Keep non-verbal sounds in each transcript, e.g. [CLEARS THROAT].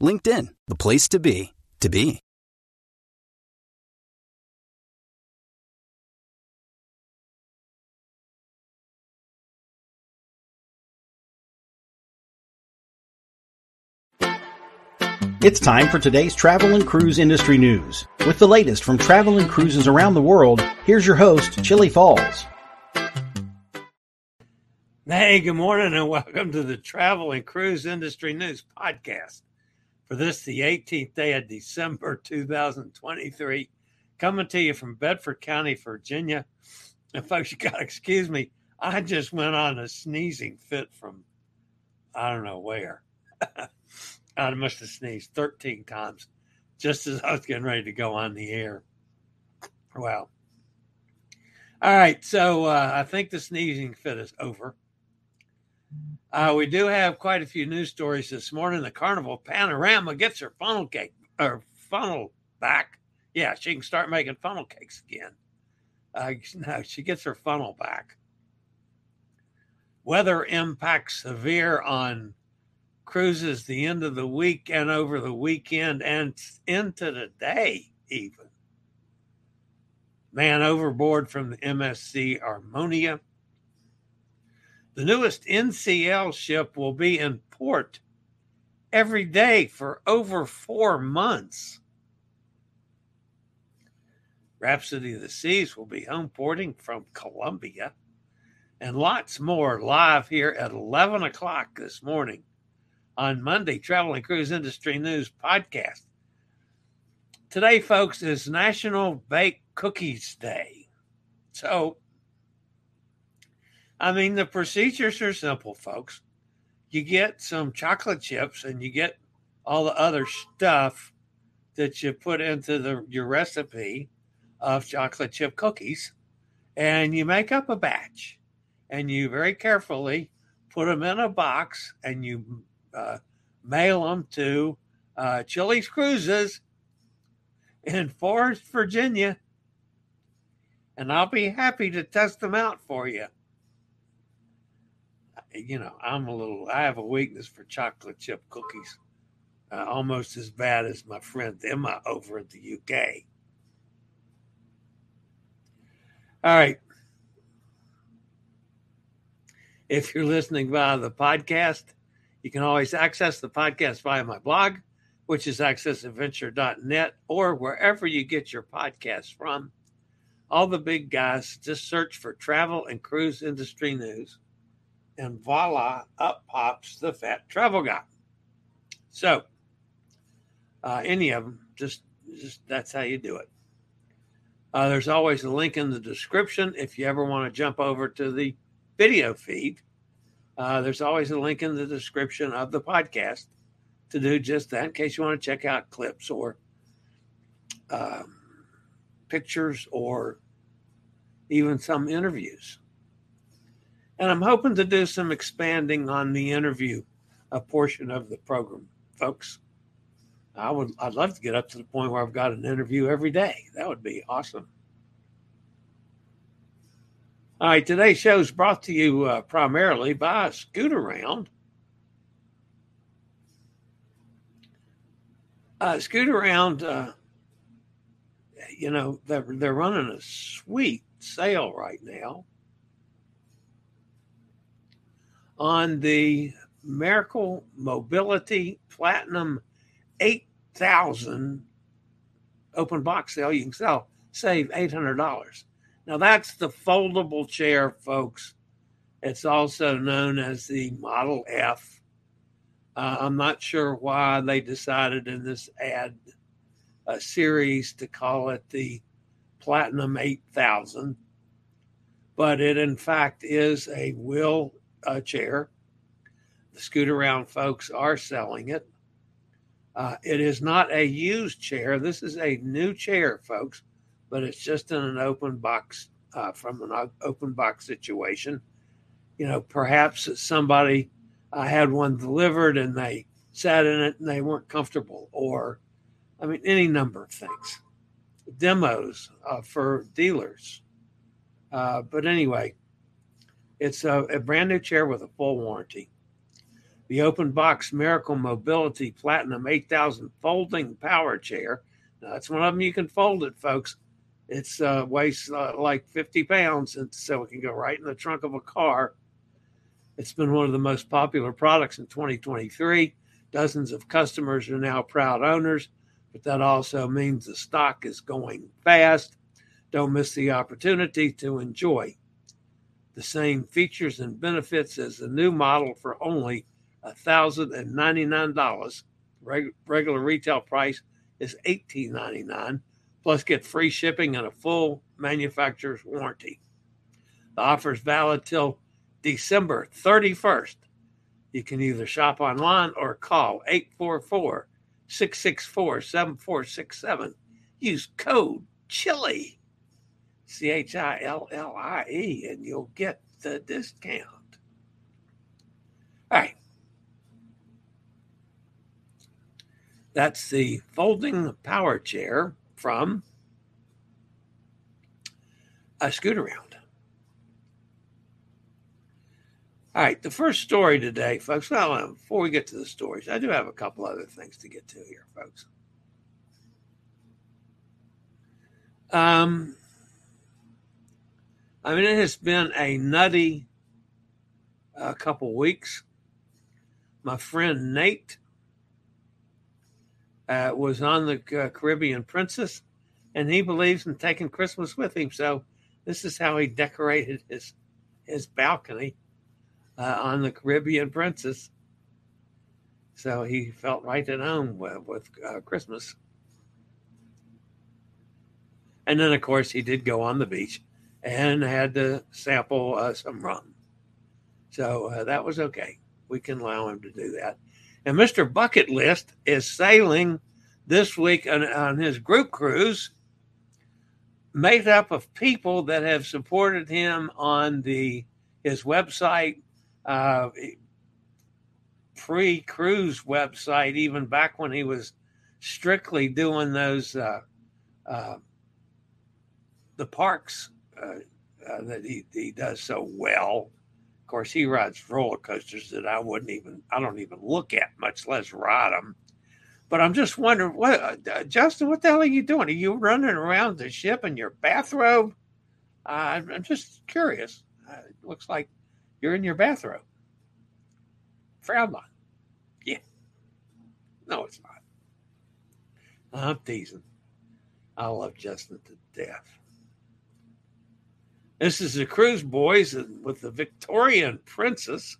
LinkedIn, the place to be, to be. It's time for today's travel and cruise industry news. With the latest from travel and cruises around the world, here's your host, Chillie Falls. Hey, good morning and welcome to the Travel and Cruise Industry News Podcast. For this, the 18th day of December [LAUGHS] 2023, coming to you from Bedford County, Virginia. And folks, you got to excuse me. I just went on a sneezing fit from I don't know where. [LAUGHS] I must have sneezed 13 times just as I was getting ready to go on the air. Wow. all right. So uh, I think the sneezing fit is over. Uh, we do have quite a few news stories this morning. The Carnival Panorama gets her funnel cake or funnel back. Yeah, she can start making funnel cakes again. Uh, [LAUGHS] no, she gets her funnel back. Weather impacts severe on cruises the end of the week and over the weekend and into the day, even. Man overboard from the MSC Armonia. The newest NCL ship will be in port every day for over four months. Rhapsody of the Seas will be home porting from Colombia and lots more live here at 11 o'clock this morning on Monday, Travel and Cruise Industry News Podcast. Today, folks, is National Baked Cookies Day. So, I mean, the procedures are simple, folks. You get some chocolate chips and you get all the other stuff that you put into the, your recipe of chocolate chip cookies, and you make up a batch and you very carefully put them in a box and you uh, mail them to uh, Chillie's Cruises in Forest, Virginia, and I'll be happy to test them out for you. You know, I'm a little, I have a weakness for chocolate chip cookies, uh, almost as bad as my friend Emma over at the UK. All right. If you're listening via the podcast, you can always access the podcast via my blog, which is accessadventure.net, or wherever you get your podcasts from. All the big guys just search for travel and cruise industry news, and voila, up pops the fat travel guy. So, uh, any of them, just, just that's how you do it. Uh, there's always a link in the description if you ever want to jump over to the video feed uh, there's always a link in the description of the podcast to do just that in case you want to check out clips or uh, pictures or even some interviews. And I'm hoping to do some expanding on the interview a portion of the program, folks. I would I'd love to get up to the point where I've got an interview every day. That would be awesome. All right, today's show is brought to you uh, primarily by Scootaround. Uh, Scootaround, uh, you know, they're, they're running a sweet sale right now on the Miracle Mobility Platinum 8000 open box sale, you can sell save eight hundred dollars. Now that's the foldable chair, folks. It's also known as the Model F. Uh, I'm not sure why they decided in this ad uh, series to call it the Platinum 8000, but it in fact is a wheel uh, chair. The scoot around folks are selling it. Uh, it is not a used chair. This is a new chair, folks but it's just in an open box uh, from an open box situation. You know, perhaps somebody uh, had one delivered and they sat in it and they weren't comfortable, or I mean, any number of things. Demos uh, for dealers. Uh, but anyway, it's a, a brand new chair with a full warranty. The open box Miracle Mobility Platinum 8000 folding power chair. Now, that's one of them you can fold it, folks it's uh, weighs uh, like 50 pounds, and so it can go right in the trunk of a car. It's been one of the most popular products in 2023. Dozens of customers are now proud owners, but that also means the stock is going fast. Don't miss the opportunity to enjoy the same features and benefits as the new model for only $1,099. Reg- regular retail price is $18.99 plus get free shipping and a full manufacturer's warranty. The offer is valid till December 31st. You can either shop online or call 844 664 7467. Use code CHILLIE, C H I L L I E, and you'll get the discount. All right. That's the folding power chair from a scoot around. All right, the first story today, folks. Well, um, before we get to the stories, I do have a couple other things to get to here, folks. Um, I mean, it has been a nutty uh, couple weeks. My friend Nate uh, was on the uh, Caribbean Princess, and he believes in taking Christmas with him. So this is how he decorated his his balcony uh, on the Caribbean Princess. So he felt right at home with, with uh, Christmas. And then, of course, he did go on the beach and had to sample uh, some rum. So uh, that was okay. We can allow him to do that. And Mr. Bucket List is sailing this week on, on his group cruise, made up of people that have supported him on the his website, uh, pre cruise website, even back when he was strictly doing those uh, uh, the parks that he, he does so well of course, he rides roller coasters that I wouldn't even, I don't even look at, much less ride them. But I'm just wondering, what, uh, Justin, what the hell are you doing? Are you running around the ship in your bathrobe? Uh, I'm just curious. Uh, it looks like you're in your bathrobe. Frowned on. Yeah. No, it's not. I'm teasing. I love Justin to death. This is the Cruise Boys with the Victorian Princess.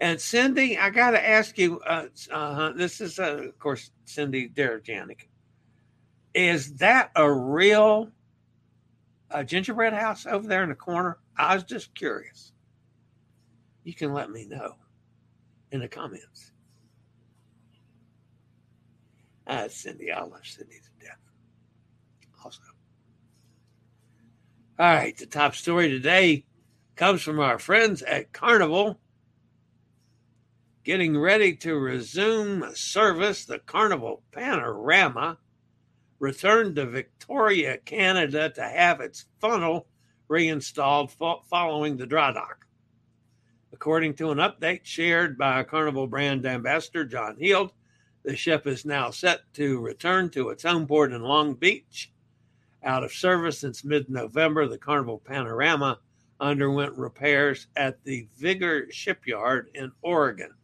And Cindy, I got to ask you uh, uh, this is, uh, of course, Cindy Derajanic. Is that a real uh, gingerbread house over there in the corner? I was just curious. You can let me know in the comments. Ah, Cindy, I love Cindy also. All right, the top story today comes from our friends at Carnival. Getting ready to resume service, the Carnival Panorama returned to Victoria, Canada to have its funnel reinstalled following the dry dock. According to an update shared by Carnival brand ambassador John Heald, the ship is now set to return to its home port in Long Beach out of service since mid November. The Carnival Panorama underwent repairs at the Vigor Shipyard in Oregon.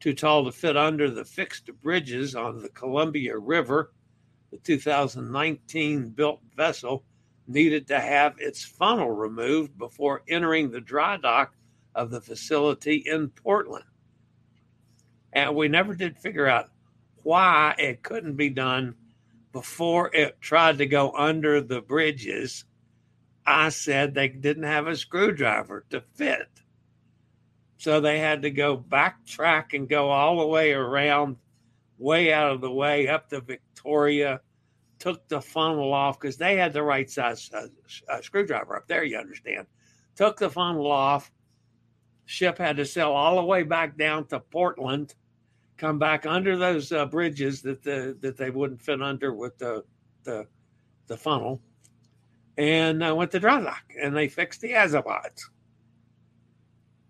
too tall to fit under the fixed bridges on the Columbia River. The 2019 built vessel needed to have its funnel removed before entering the dry dock of the facility in Portland. And we never did figure out why it couldn't be done before it tried to go under the bridges. I said they didn't have a screwdriver to fit. So they had to go backtrack and go all the way around, way out of the way up to Victoria, took the funnel off because they had the right size uh, uh, screwdriver up there, you understand. Took the funnel off. Ship had to sail all the way back down to Portland, come back under those uh, bridges that the that they wouldn't fit under with the the, the funnel, and uh, went to dry dock, and they fixed the azimuths.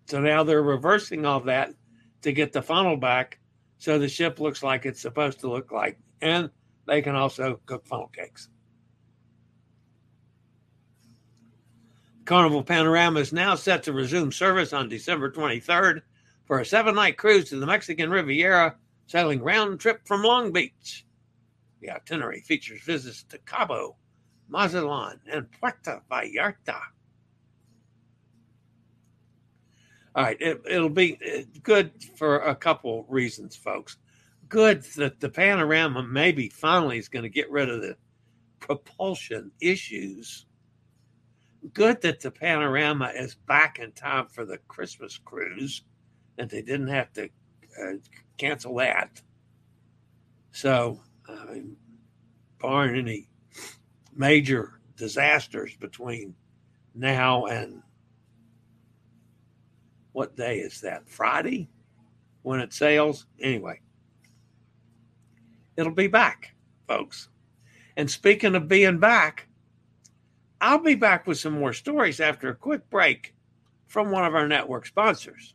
So now they're reversing all that to get the funnel back so the ship looks like it's supposed to look like. And they can also cook funnel cakes. Carnival Panorama is now set to resume service on December 23rd for a seven night cruise to the Mexican Riviera, sailing round trip from Long Beach. The itinerary features visits to Cabo, Mazatlan, and Puerto Vallarta. All right, it, will be uh, good for a couple reasons, folks. Good that the panorama maybe finally is going to get rid of the propulsion issues. Good that the panorama is back in time for the Christmas cruise, and they didn't have to uh, cancel that. So, uh, barring any major disasters between now and what day is that? Friday when it sails? Anyway, it'll be back, folks. And speaking of being back, I'll be back with some more stories after a quick break from one of our network sponsors.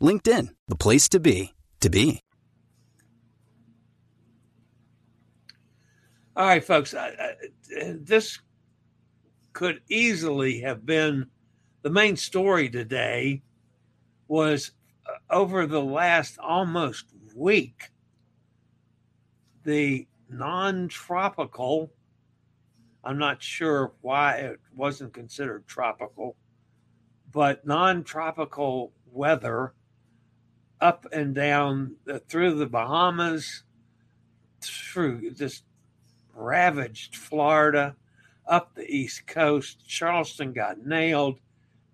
LinkedIn, the place to be, to be. All right, folks. Uh, uh, this could easily have been the main story today was uh, over the last almost week the non-tropical i'm not sure why it wasn't considered tropical but non-tropical weather up and down the, through the bahamas through just ravaged florida up the East Coast. Charleston got nailed.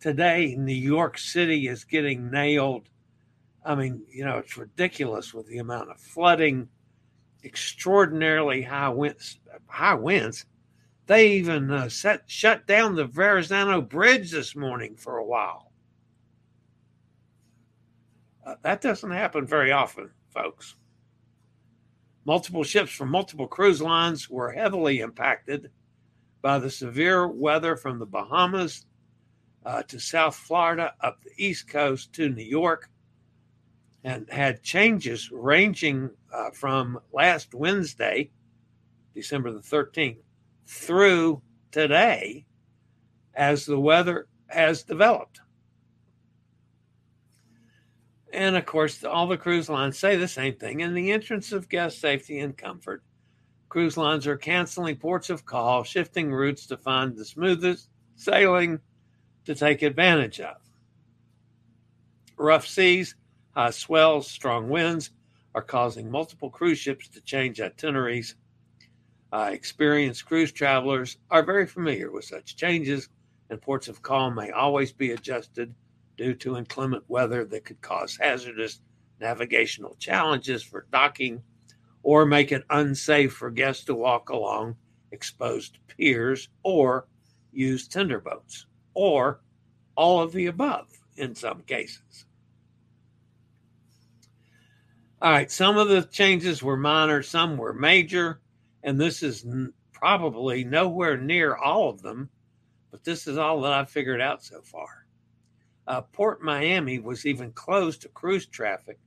Today, New York City is getting nailed. I mean, you know, it's ridiculous with the amount of flooding, extraordinarily high winds. High winds. They even uh, set shut down the Verrazano Bridge this morning for a while. Uh, that doesn't happen very often, folks. Multiple ships from multiple cruise lines were heavily impacted by the severe weather from the Bahamas uh, to South Florida, up the East Coast to New York, and had changes ranging uh, from last Wednesday, December the 13th, through today as the weather has developed. And of course, all the cruise lines say the same thing in the entrance of guest safety and comfort Cruise lines are canceling ports of call, shifting routes to find the smoothest sailing to take advantage of. Rough seas, high swells, strong winds are causing multiple cruise ships to change itineraries. Uh, experienced cruise travelers are very familiar with such changes, and ports of call may always be adjusted due to inclement weather that could cause hazardous navigational challenges for docking or make it unsafe for guests to walk along exposed piers or use tender boats or all of the above in some cases. All right, some of the changes were minor, some were major, and this is n- probably nowhere near all of them, but this is all that I've figured out so far. Uh, Port Miami was even closed to cruise traffic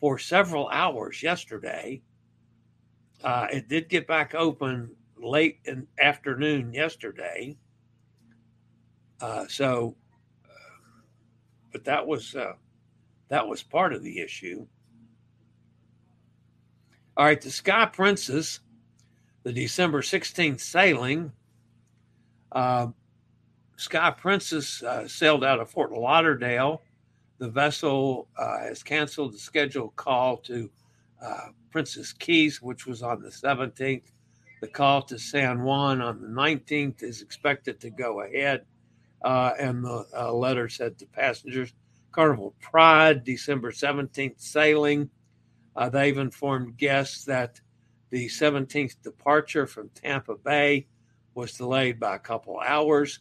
for several hours yesterday. Uh, it did get back open late in afternoon yesterday. Uh, so, uh, but that was uh, that was part of the issue. All right, the Sky Princess, the December 16th sailing. Sky Princess uh, sailed out of Fort Lauderdale. The vessel uh, has canceled the scheduled call to uh, Princess Cays, which was on the 17th. The call to San Juan on the 19th is expected to go ahead. Uh, and the uh, letter said to passengers Carnival Pride, December 17th sailing. Uh, they've informed guests that the 17th departure from Tampa Bay was delayed by a couple hours.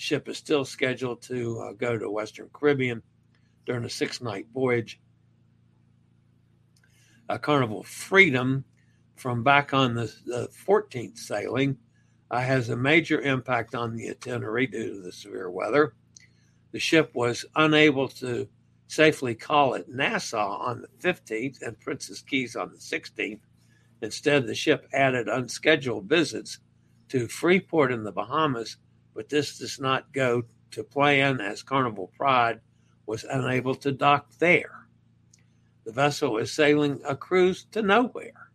Ship is still scheduled to uh, go to Western Caribbean during a six night voyage. Uh, Carnival Freedom from back on the, the 14th sailing uh, has a major impact on the itinerary due to the severe weather. The ship was unable to safely call at Nassau on the 15th and Princess Cays on the 16th. Instead, the ship added unscheduled visits to Freeport in the Bahamas, but this does not go to plan as Carnival Pride was unable to dock there. The vessel is sailing a cruise to nowhere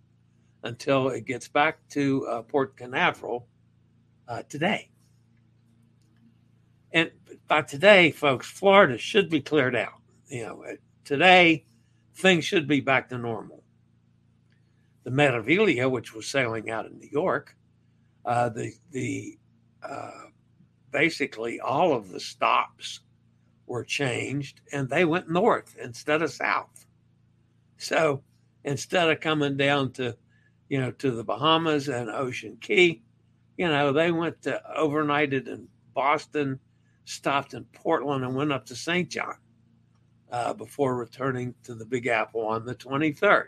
until it gets back to uh, Port Canaveral uh, today. And by today, folks, Florida should be cleared out. You know, today things should be back to normal. The Meraviglia, which was sailing out of New York, uh, the the uh, basically all of the stops were changed, and they went north instead of south. So instead of coming down to you know, to the Bahamas and Ocean Cay, You know, they went to overnighted in Boston, stopped in Portland, and went up to St. John uh, before returning to the Big Apple on the 23rd.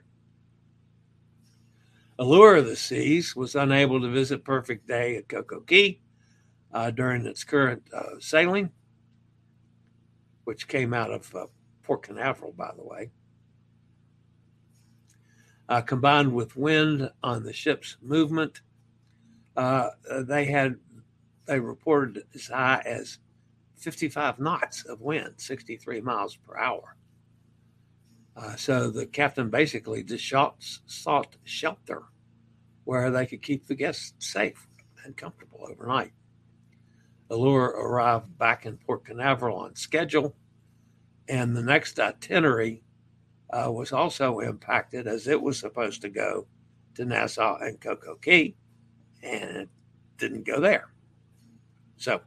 Allure of the Seas was unable to visit Perfect Day at Coco Cay uh, during its current uh, sailing, which came out of uh, Port Canaveral, by the way uh, combined with wind on the ship's movement, uh, they had they reported as high as 55 knots of wind, 63 miles per hour. Uh, so the captain basically just shot, sought shelter where they could keep the guests safe and comfortable overnight. Allure arrived back in Port Canaveral on schedule, and the next itinerary uh, was also impacted as it was supposed to go to Nassau and Coco Cay, and it didn't go there. So,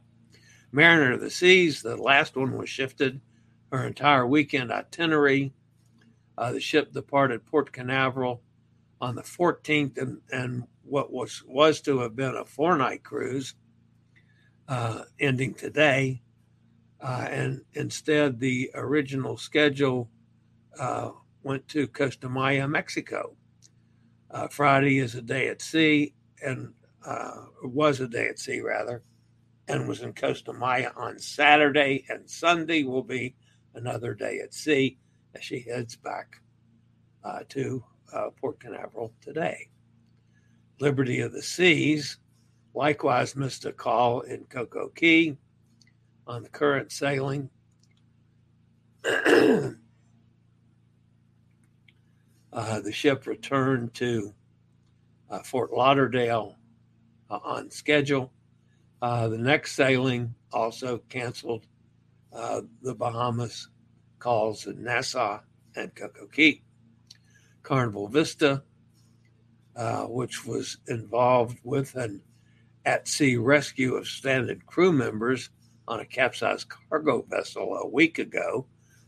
Mariner of the Seas, the last one was shifted. Her entire weekend itinerary. Uh, the ship departed Port Canaveral on the 14th, and, and what was was to have been a four night cruise, uh, ending today. Uh, and instead, the original schedule uh, went to Costa Maya, Mexico. Uh, Friday is a day at sea, and uh, was a day at sea rather, and was in Costa Maya on Saturday, and Sunday will be another day at sea as she heads back uh, to Port Canaveral today. Liberty of the Seas likewise missed a call in Coco Cay on the current sailing. [CLEARS THROAT] Uh, the ship returned to uh, Fort Lauderdale uh, on schedule. Uh, the next sailing also canceled uh, the Bahamas calls in Nassau and Coco Cay. Carnival Vista, uh, which was involved with an at sea rescue of stranded crew members on a capsized cargo vessel a week ago,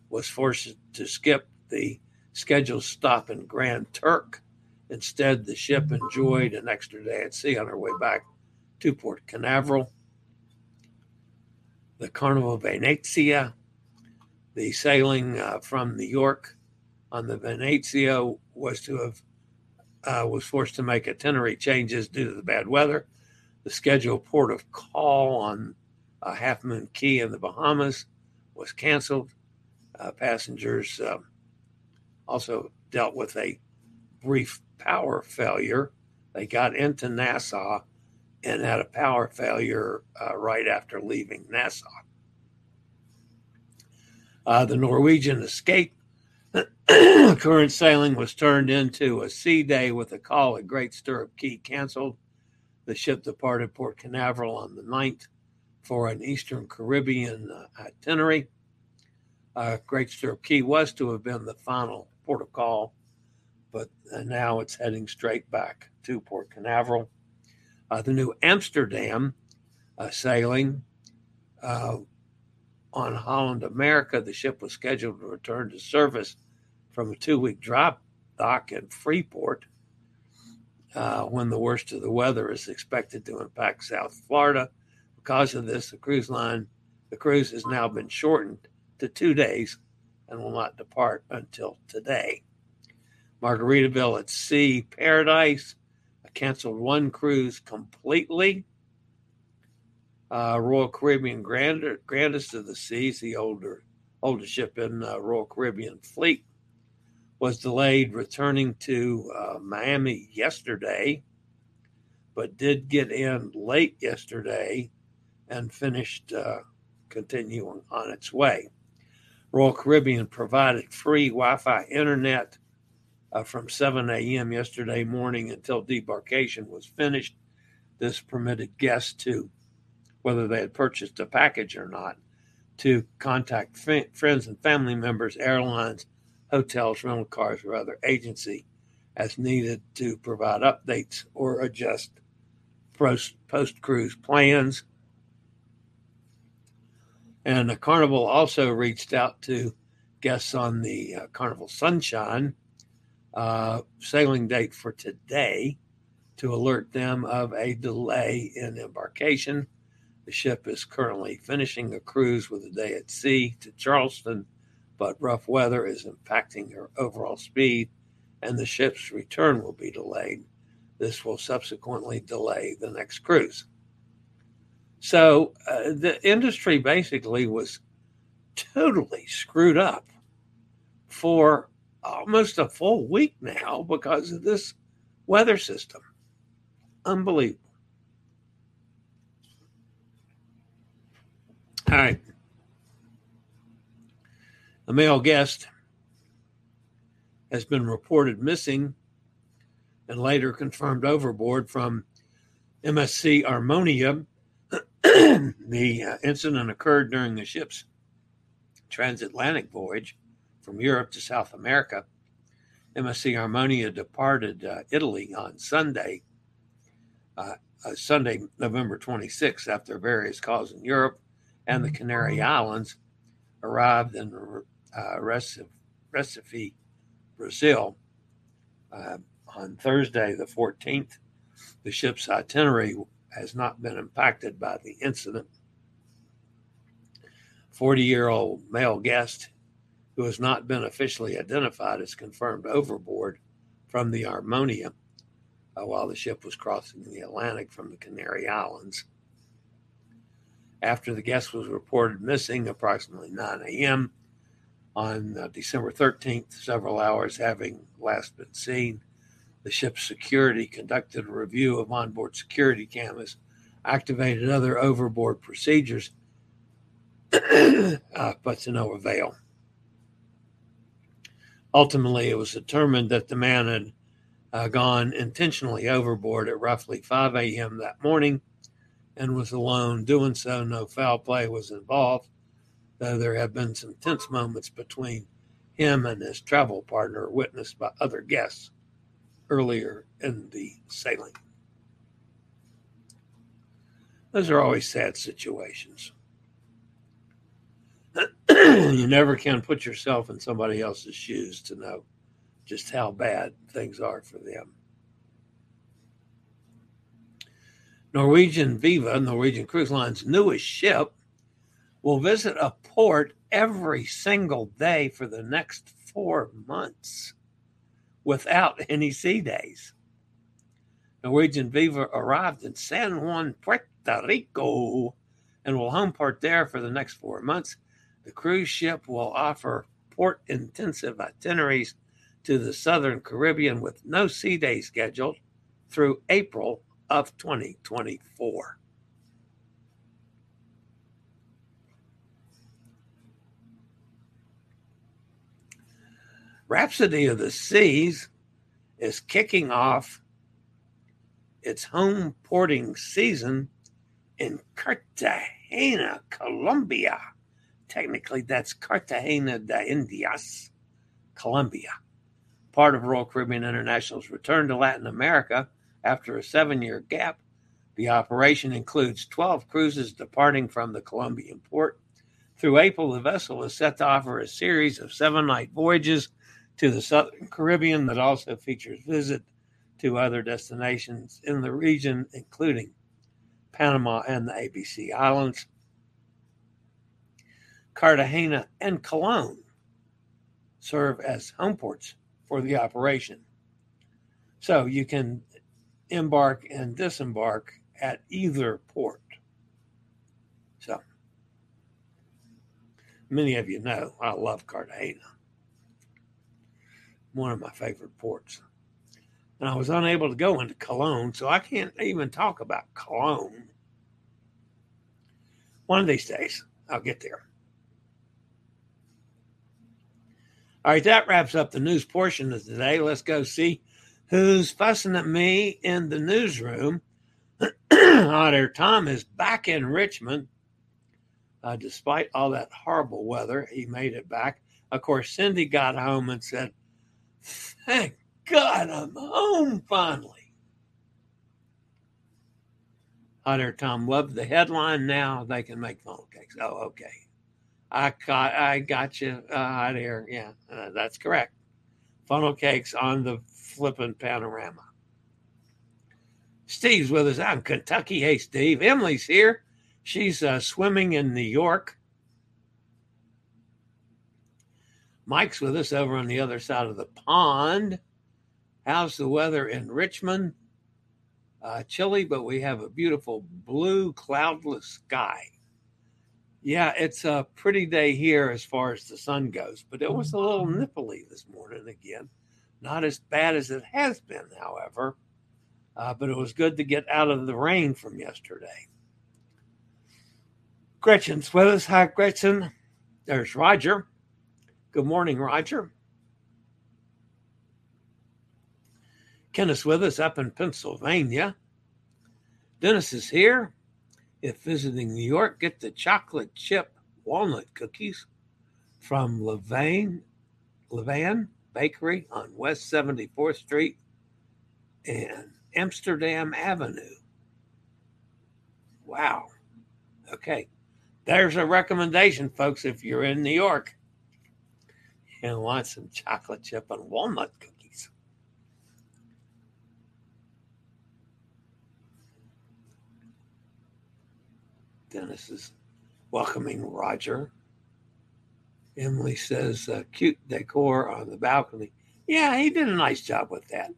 was forced to skip the scheduled stop in Grand Turk. Instead, the ship enjoyed an extra day at sea on her way back to Port Canaveral. The Carnival Venezia, the sailing uh, from New York on the Venezia was to have uh, was forced to make itinerary changes due to the bad weather. The scheduled port of call on uh, Half Moon Cay in the Bahamas was canceled. Uh, passengers um, also dealt with a brief power failure. They got into Nassau and had a power failure uh, right after leaving Nassau. Uh, the Norwegian escape [CLEARS THROAT] current sailing was turned into a sea day with a call at Great Stirrup Cay canceled. The ship departed Port Canaveral on the 9th for an Eastern Caribbean uh, itinerary. Uh, Great Stirrup Cay was to have been the final port of call, but uh, now it's heading straight back to Port Canaveral. Uh, the Nieuw Amsterdam uh, sailing uh, on Holland America, the ship was scheduled to return to service from a two week drop dock in Freeport uh, when the worst of the weather is expected to impact South Florida. Because of this, the cruise line, the cruise has now been shortened to two days and will not depart until today. Margaritaville at Sea Paradise canceled one cruise completely. Uh, Royal Caribbean Grand, Grandest of the Seas, the older oldest ship in uh, Royal Caribbean fleet, was delayed returning to uh, Miami yesterday, but did get in late yesterday and finished uh, continuing on its way. Royal Caribbean provided free Wi Fi internet uh, from 7 a.m. yesterday morning until debarkation was finished. This permitted guests to, whether they had purchased a package or not, to contact f- friends and family members, airlines, hotels, rental cars, or other agency as needed to provide updates or adjust post cruise plans. And the Carnival also reached out to guests on the uh, Carnival Sunshine uh, sailing date for today to alert them of a delay in embarkation. The ship is currently finishing a cruise with a day at sea to Charleston, but rough weather is impacting her overall speed, and the ship's return will be delayed. This will subsequently delay the next cruise. So uh, the industry basically was totally screwed up for almost a full week now because of this weather system. Unbelievable. All right. A male guest has been reported missing and later confirmed overboard from MSC Armonia. [CLEARS THROAT] the uh, incident occurred during the ship's transatlantic voyage from Europe to South America. MSC Armonia departed uh, Italy on Sunday, uh, uh, Sunday, November 26th, after various calls in Europe and the Canary Islands, arrived in uh, Recife, Brazil uh, on Thursday, the 14th. The ship's itinerary has not been impacted by the incident. 40 year old male guest who has not been officially identified is confirmed overboard from the Armonia uh, while the ship was crossing the Atlantic from the Canary Islands. After the guest was reported missing approximately 9 a.m. on uh, December 13th, several hours having last been seen, the ship's security conducted a review of onboard security cameras, activated other overboard procedures, [COUGHS] uh, but to no avail. Ultimately, it was determined that the man had uh, gone intentionally overboard at roughly 5 a.m. that morning and was alone doing so. No foul play was involved, though there have been some tense moments between him and his travel partner witnessed by other guests earlier in the sailing. Those are always sad situations. [CLEARS THROAT] you never can put yourself in somebody else's shoes to know just how bad things are for them. Norwegian Viva, Norwegian Cruise Line's newest ship, will visit a port every single day for the next four months without any sea days. Norwegian Viva arrived in San Juan, Puerto Rico, and will home port there for the next four months. The cruise ship will offer port intensive itineraries to the Southern Caribbean with no sea days scheduled through April of 2024. Rhapsody of the Seas is kicking off its home porting season in Cartagena, Colombia. Technically, that's Cartagena de Indias, Colombia. Part of Royal Caribbean International's return to Latin America after a seven year gap. The operation includes 12 cruises departing from the Colombian port. Through April, the vessel is set to offer a series of seven night voyages to the Southern Caribbean that also features visit to other destinations in the region, including Panama and the ABC Islands. Cartagena and Colón serve as home ports for the operation. So you can embark and disembark at either port. So many of you know I love Cartagena one of my favorite ports. And I was unable to go into Colón, so I can't even talk about Colón. One of these days, I'll get there. All right, that wraps up the news portion of today. Let's go see who's fussing at me in the newsroom. [CLEARS THROAT] Hot Air Tom is back in Richmond. Uh, despite all that horrible weather, he made it back. Of course, Cindy got home and said, Thank God I'm home finally. Hot Air Tom loved the headline. Now they can make funnel cakes. Oh, okay. I got, I got you, uh, Hot Air. Yeah, uh, that's correct. Funnel cakes on the flipping panorama. Steve's with us in Kentucky. Hey, Steve. Emily's here. She's uh, swimming in New York. Mike's with us over on the other side of the pond. How's the weather in Richmond? Uh, chilly, but we have a beautiful blue, cloudless sky. Yeah, it's a pretty day here as far as the sun goes, but it was a little nipply this morning again. Not as bad as it has been, however, uh, but it was good to get out of the rain from yesterday. Gretchen's with us. Hi, Gretchen. There's Roger. Good morning, Roger. Kenneth's with us up in Pennsylvania. Dennis is here. If visiting New York, get the chocolate chip walnut cookies from Levain, Levan Bakery on West 74th Street and Amsterdam Avenue. Wow. Okay. There's a recommendation, folks, if you're in New York and want some chocolate chip and walnut cookies. Dennis is welcoming Roger. Emily says, uh, cute decor on the balcony. Yeah, he did a nice job with that.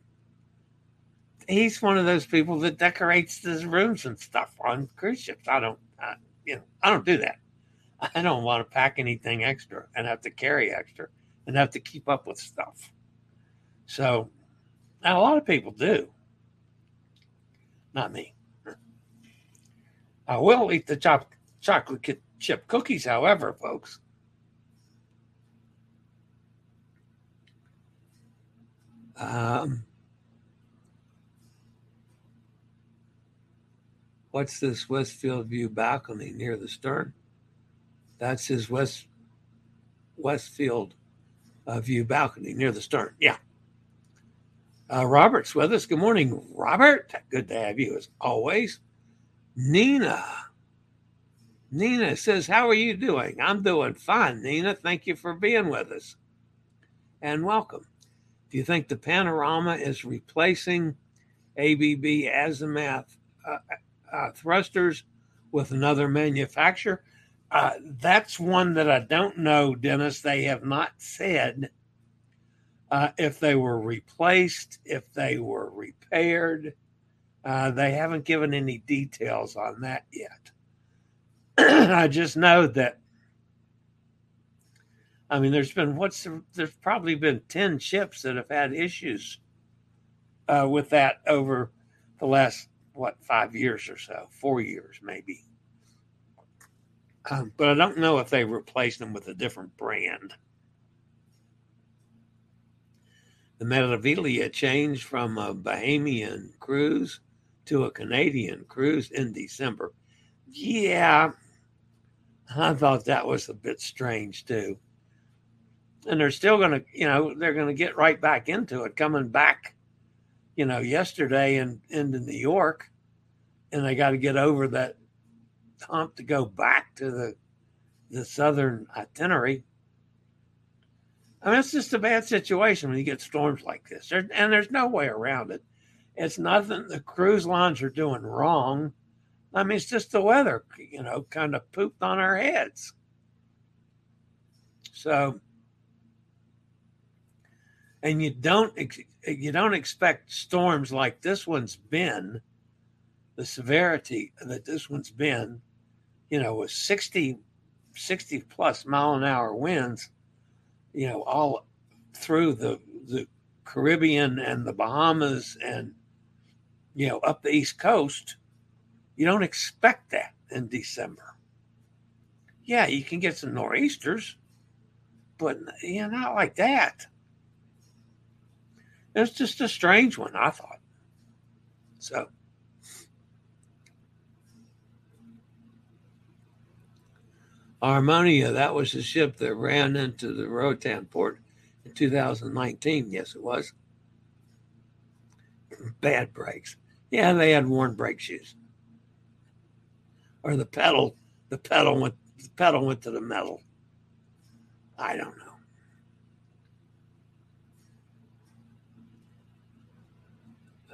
He's one of those people that decorates his rooms and stuff on cruise ships. I don't, I, you know, I don't do that. I don't want to pack anything extra and have to carry extra and have to keep up with stuff. So, now a lot of people do. Not me. I will eat the chop, chocolate chip cookies, however, folks. Um, what's this Westfield View balcony near the stern? That's his West Westfield view balcony near the stern. Yeah. Uh, Robert's with us. Good morning, Robert. Good to have you as always. Nina. Nina says, How are you doing? I'm doing fine, Nina. Thank you for being with us and welcome. Do you think the panorama is replacing ABB Azimuth uh, uh, thrusters with another manufacturer? Uh, that's one that I don't know, Dennis. They have not said uh, if they were replaced, if they were repaired. Uh, they haven't given any details on that yet. [CLEARS THROAT] I just know that. I mean, there's been what's there's probably been ten ships that have had issues uh, with that over the last what five years or so, four years maybe. Um, but I don't know if they replaced them with a different brand. The Meraviglia changed from a Bahamian cruise to a Canadian cruise in December. Yeah, I thought that was a bit strange too. And they're still going to, you know, they're going to get right back into it, coming back, you know, yesterday and in, into New York, and they got to get over that hump to go back to the the southern itinerary. I mean, it's just a bad situation when you get storms like this, there, and there's no way around it. It's nothing the cruise lines are doing wrong. I mean, it's just the weather, you know, kind of pooped on our heads. So, and you don't you don't expect storms like this one's been, the severity that this one's been, you know, with 60, 60 plus mile an hour winds, you know, all through the the Caribbean and the Bahamas and you know up the East Coast you don't expect that in December. Yeah, you can get some nor'easters, but yeah, not like that. It's just a strange one, I thought. So. Armonia, that was the ship that ran into the Roatan port in 2019. Yes, it was. Bad brakes. Yeah, they had worn brake shoes or the pedal the pedal went the pedal went to the metal. I don't know.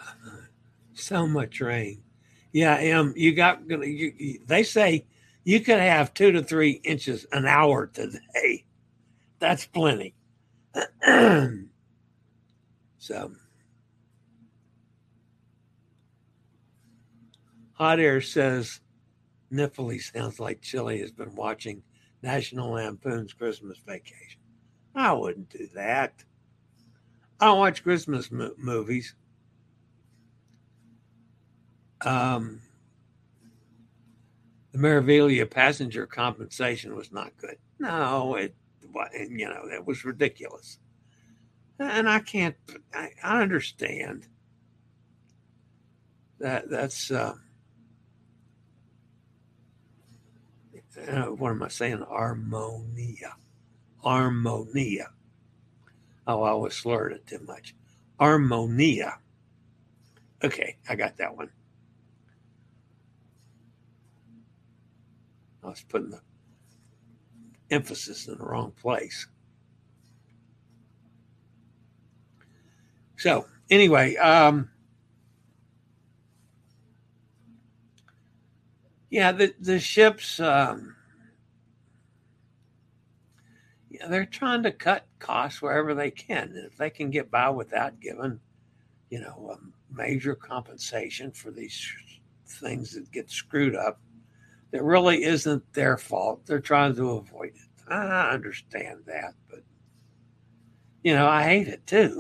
[SIGHS] So much rain. Yeah, um, you got. You, they say you could have two to three inches an hour today. That's plenty. [CLEARS THROAT] so, hot air says Nifley sounds like Chillie has been watching National Lampoon's Christmas Vacation. I wouldn't do that. I don't watch Christmas mo- movies. Um, the Meraviglia passenger compensation was not good. No, it, you know, that was ridiculous. And I can't, I, I understand that that's, uh, uh, what am I saying? Armonia. Armonia. Oh, I was slurred it too much. Armonia. Okay, I got that one. I was putting the emphasis in the wrong place. So, anyway, um, Yeah, the the ships. Um, yeah, they're trying to cut costs wherever they can, and if they can get by without giving, you know, major compensation for these things that get screwed up, that really isn't their fault. They're trying to avoid it. I understand that, but you know, I hate it too.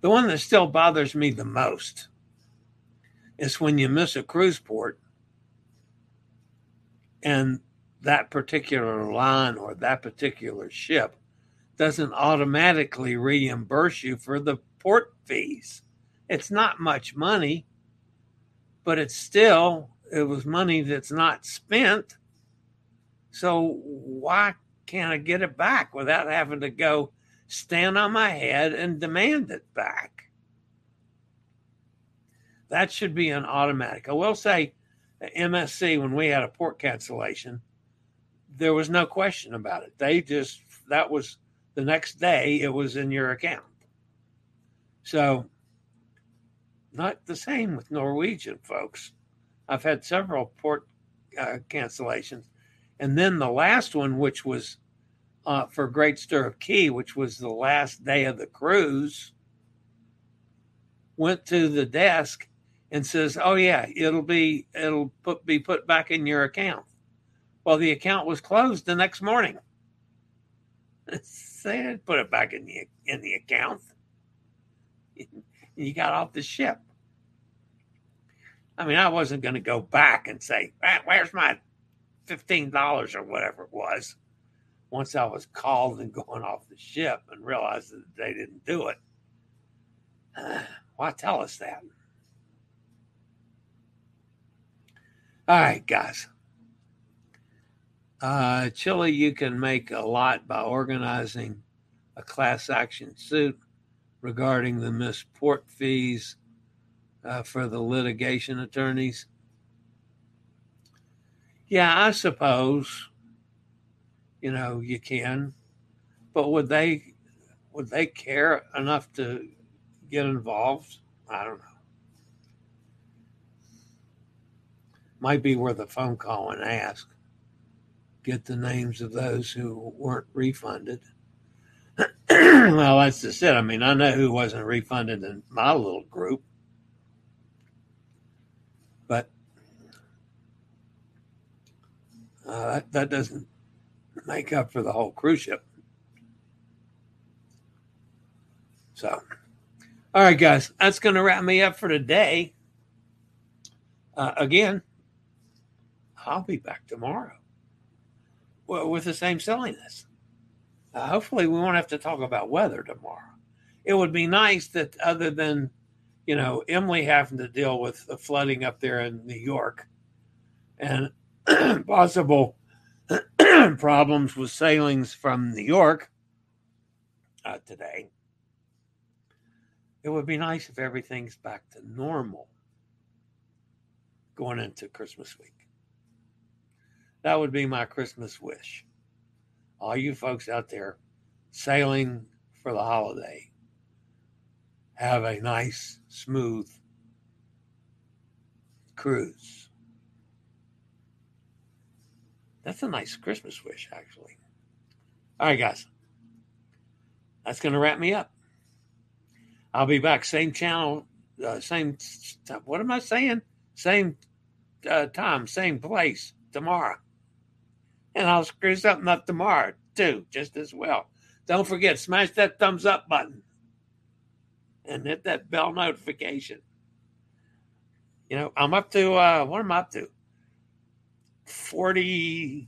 The one that still bothers me the most is when you miss a cruise port and that particular line or that particular ship doesn't automatically reimburse you for the port fees. It's not much money, but it's still, it was money that's not spent. So why can't I get it back without having to go stand on my head and demand it back? That should be an automatic. I will say, MSC, when we had a port cancellation, there was no question about it. They just, that was the next day, it was in your account. So, not the same with Norwegian, folks. I've had several port uh, cancellations. And then the last one, which was uh, for Great Stirrup Cay, which was the last day of the cruise, went to the desk and says, "Oh yeah, it'll be it'll put be put back in your account." Well, the account was closed the next morning. [LAUGHS] they didn't put it back in the in the account. [LAUGHS] You got off the ship. I mean, I wasn't going to go back and say, "Where's my fifteen dollars or whatever it was?" Once I was called and [LAUGHS] going off the ship and realized that they didn't do it. [SIGHS] Why tell us that? All right, guys. Uh, Chillie, you can make a lot by organizing a class action suit regarding the missed port fees uh, for the litigation attorneys. Yeah, I suppose you know you can, but would they would they care enough to get involved? I don't know. might be worth a phone call and ask. Get the names of those who weren't refunded. [CLEARS THROAT] well, that's just it. I mean, I know who wasn't refunded in my little group, but uh, that, that doesn't make up for the whole cruise ship. So, all right, guys, that's going to wrap me up for today. Uh, again, I'll be back tomorrow well, with the same silliness. Uh, hopefully, we won't have to talk about weather tomorrow. It would be nice that, other than, you know, Emily having to deal with the flooding up there in New York and [CLEARS THROAT] possible [CLEARS THROAT] problems with sailings from New York uh, today, it would be nice if everything's back to normal going into Christmas week. That would be my Christmas wish. All you folks out there sailing for the holiday, have a nice, smooth cruise. That's a nice Christmas wish, actually. All right, guys. That's going to wrap me up. I'll be back, same channel, uh, same, what am I saying? Same uh, time, same place tomorrow and I'll screw something up tomorrow too, just as well. Don't forget, smash that thumbs up button and hit that bell notification. You know, I'm up to uh what am I up to? 48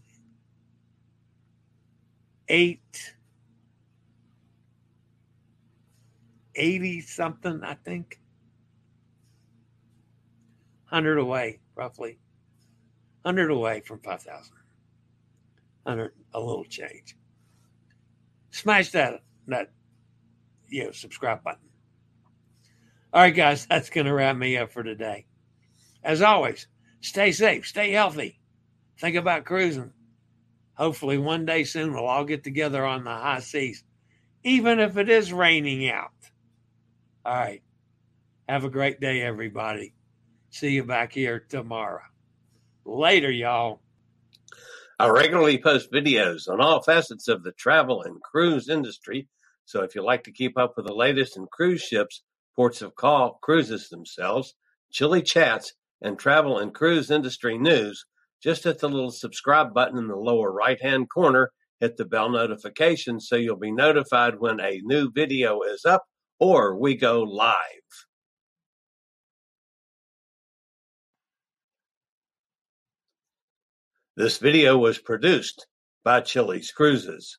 80 something, I think. 100 away, roughly. 100 away from 5,000 under a little change. Smash that that you know subscribe button. All right, guys, that's going to wrap me up for today. As always, stay safe, stay healthy. Think about cruising. Hopefully, one day soon we'll all get together on the high seas, even if it is raining out. All right. Have a great day, everybody. See you back here tomorrow. Later, y'all. I regularly post videos on all facets of the travel and cruise industry. So if you like to keep up with the latest in cruise ships, ports of call, cruises themselves, Chillie chats, and travel and cruise industry news, just hit the little subscribe button in the lower right hand corner. Hit the bell notification so you'll be notified when a new video is up or we go live. This video was produced by Chillie's Cruises.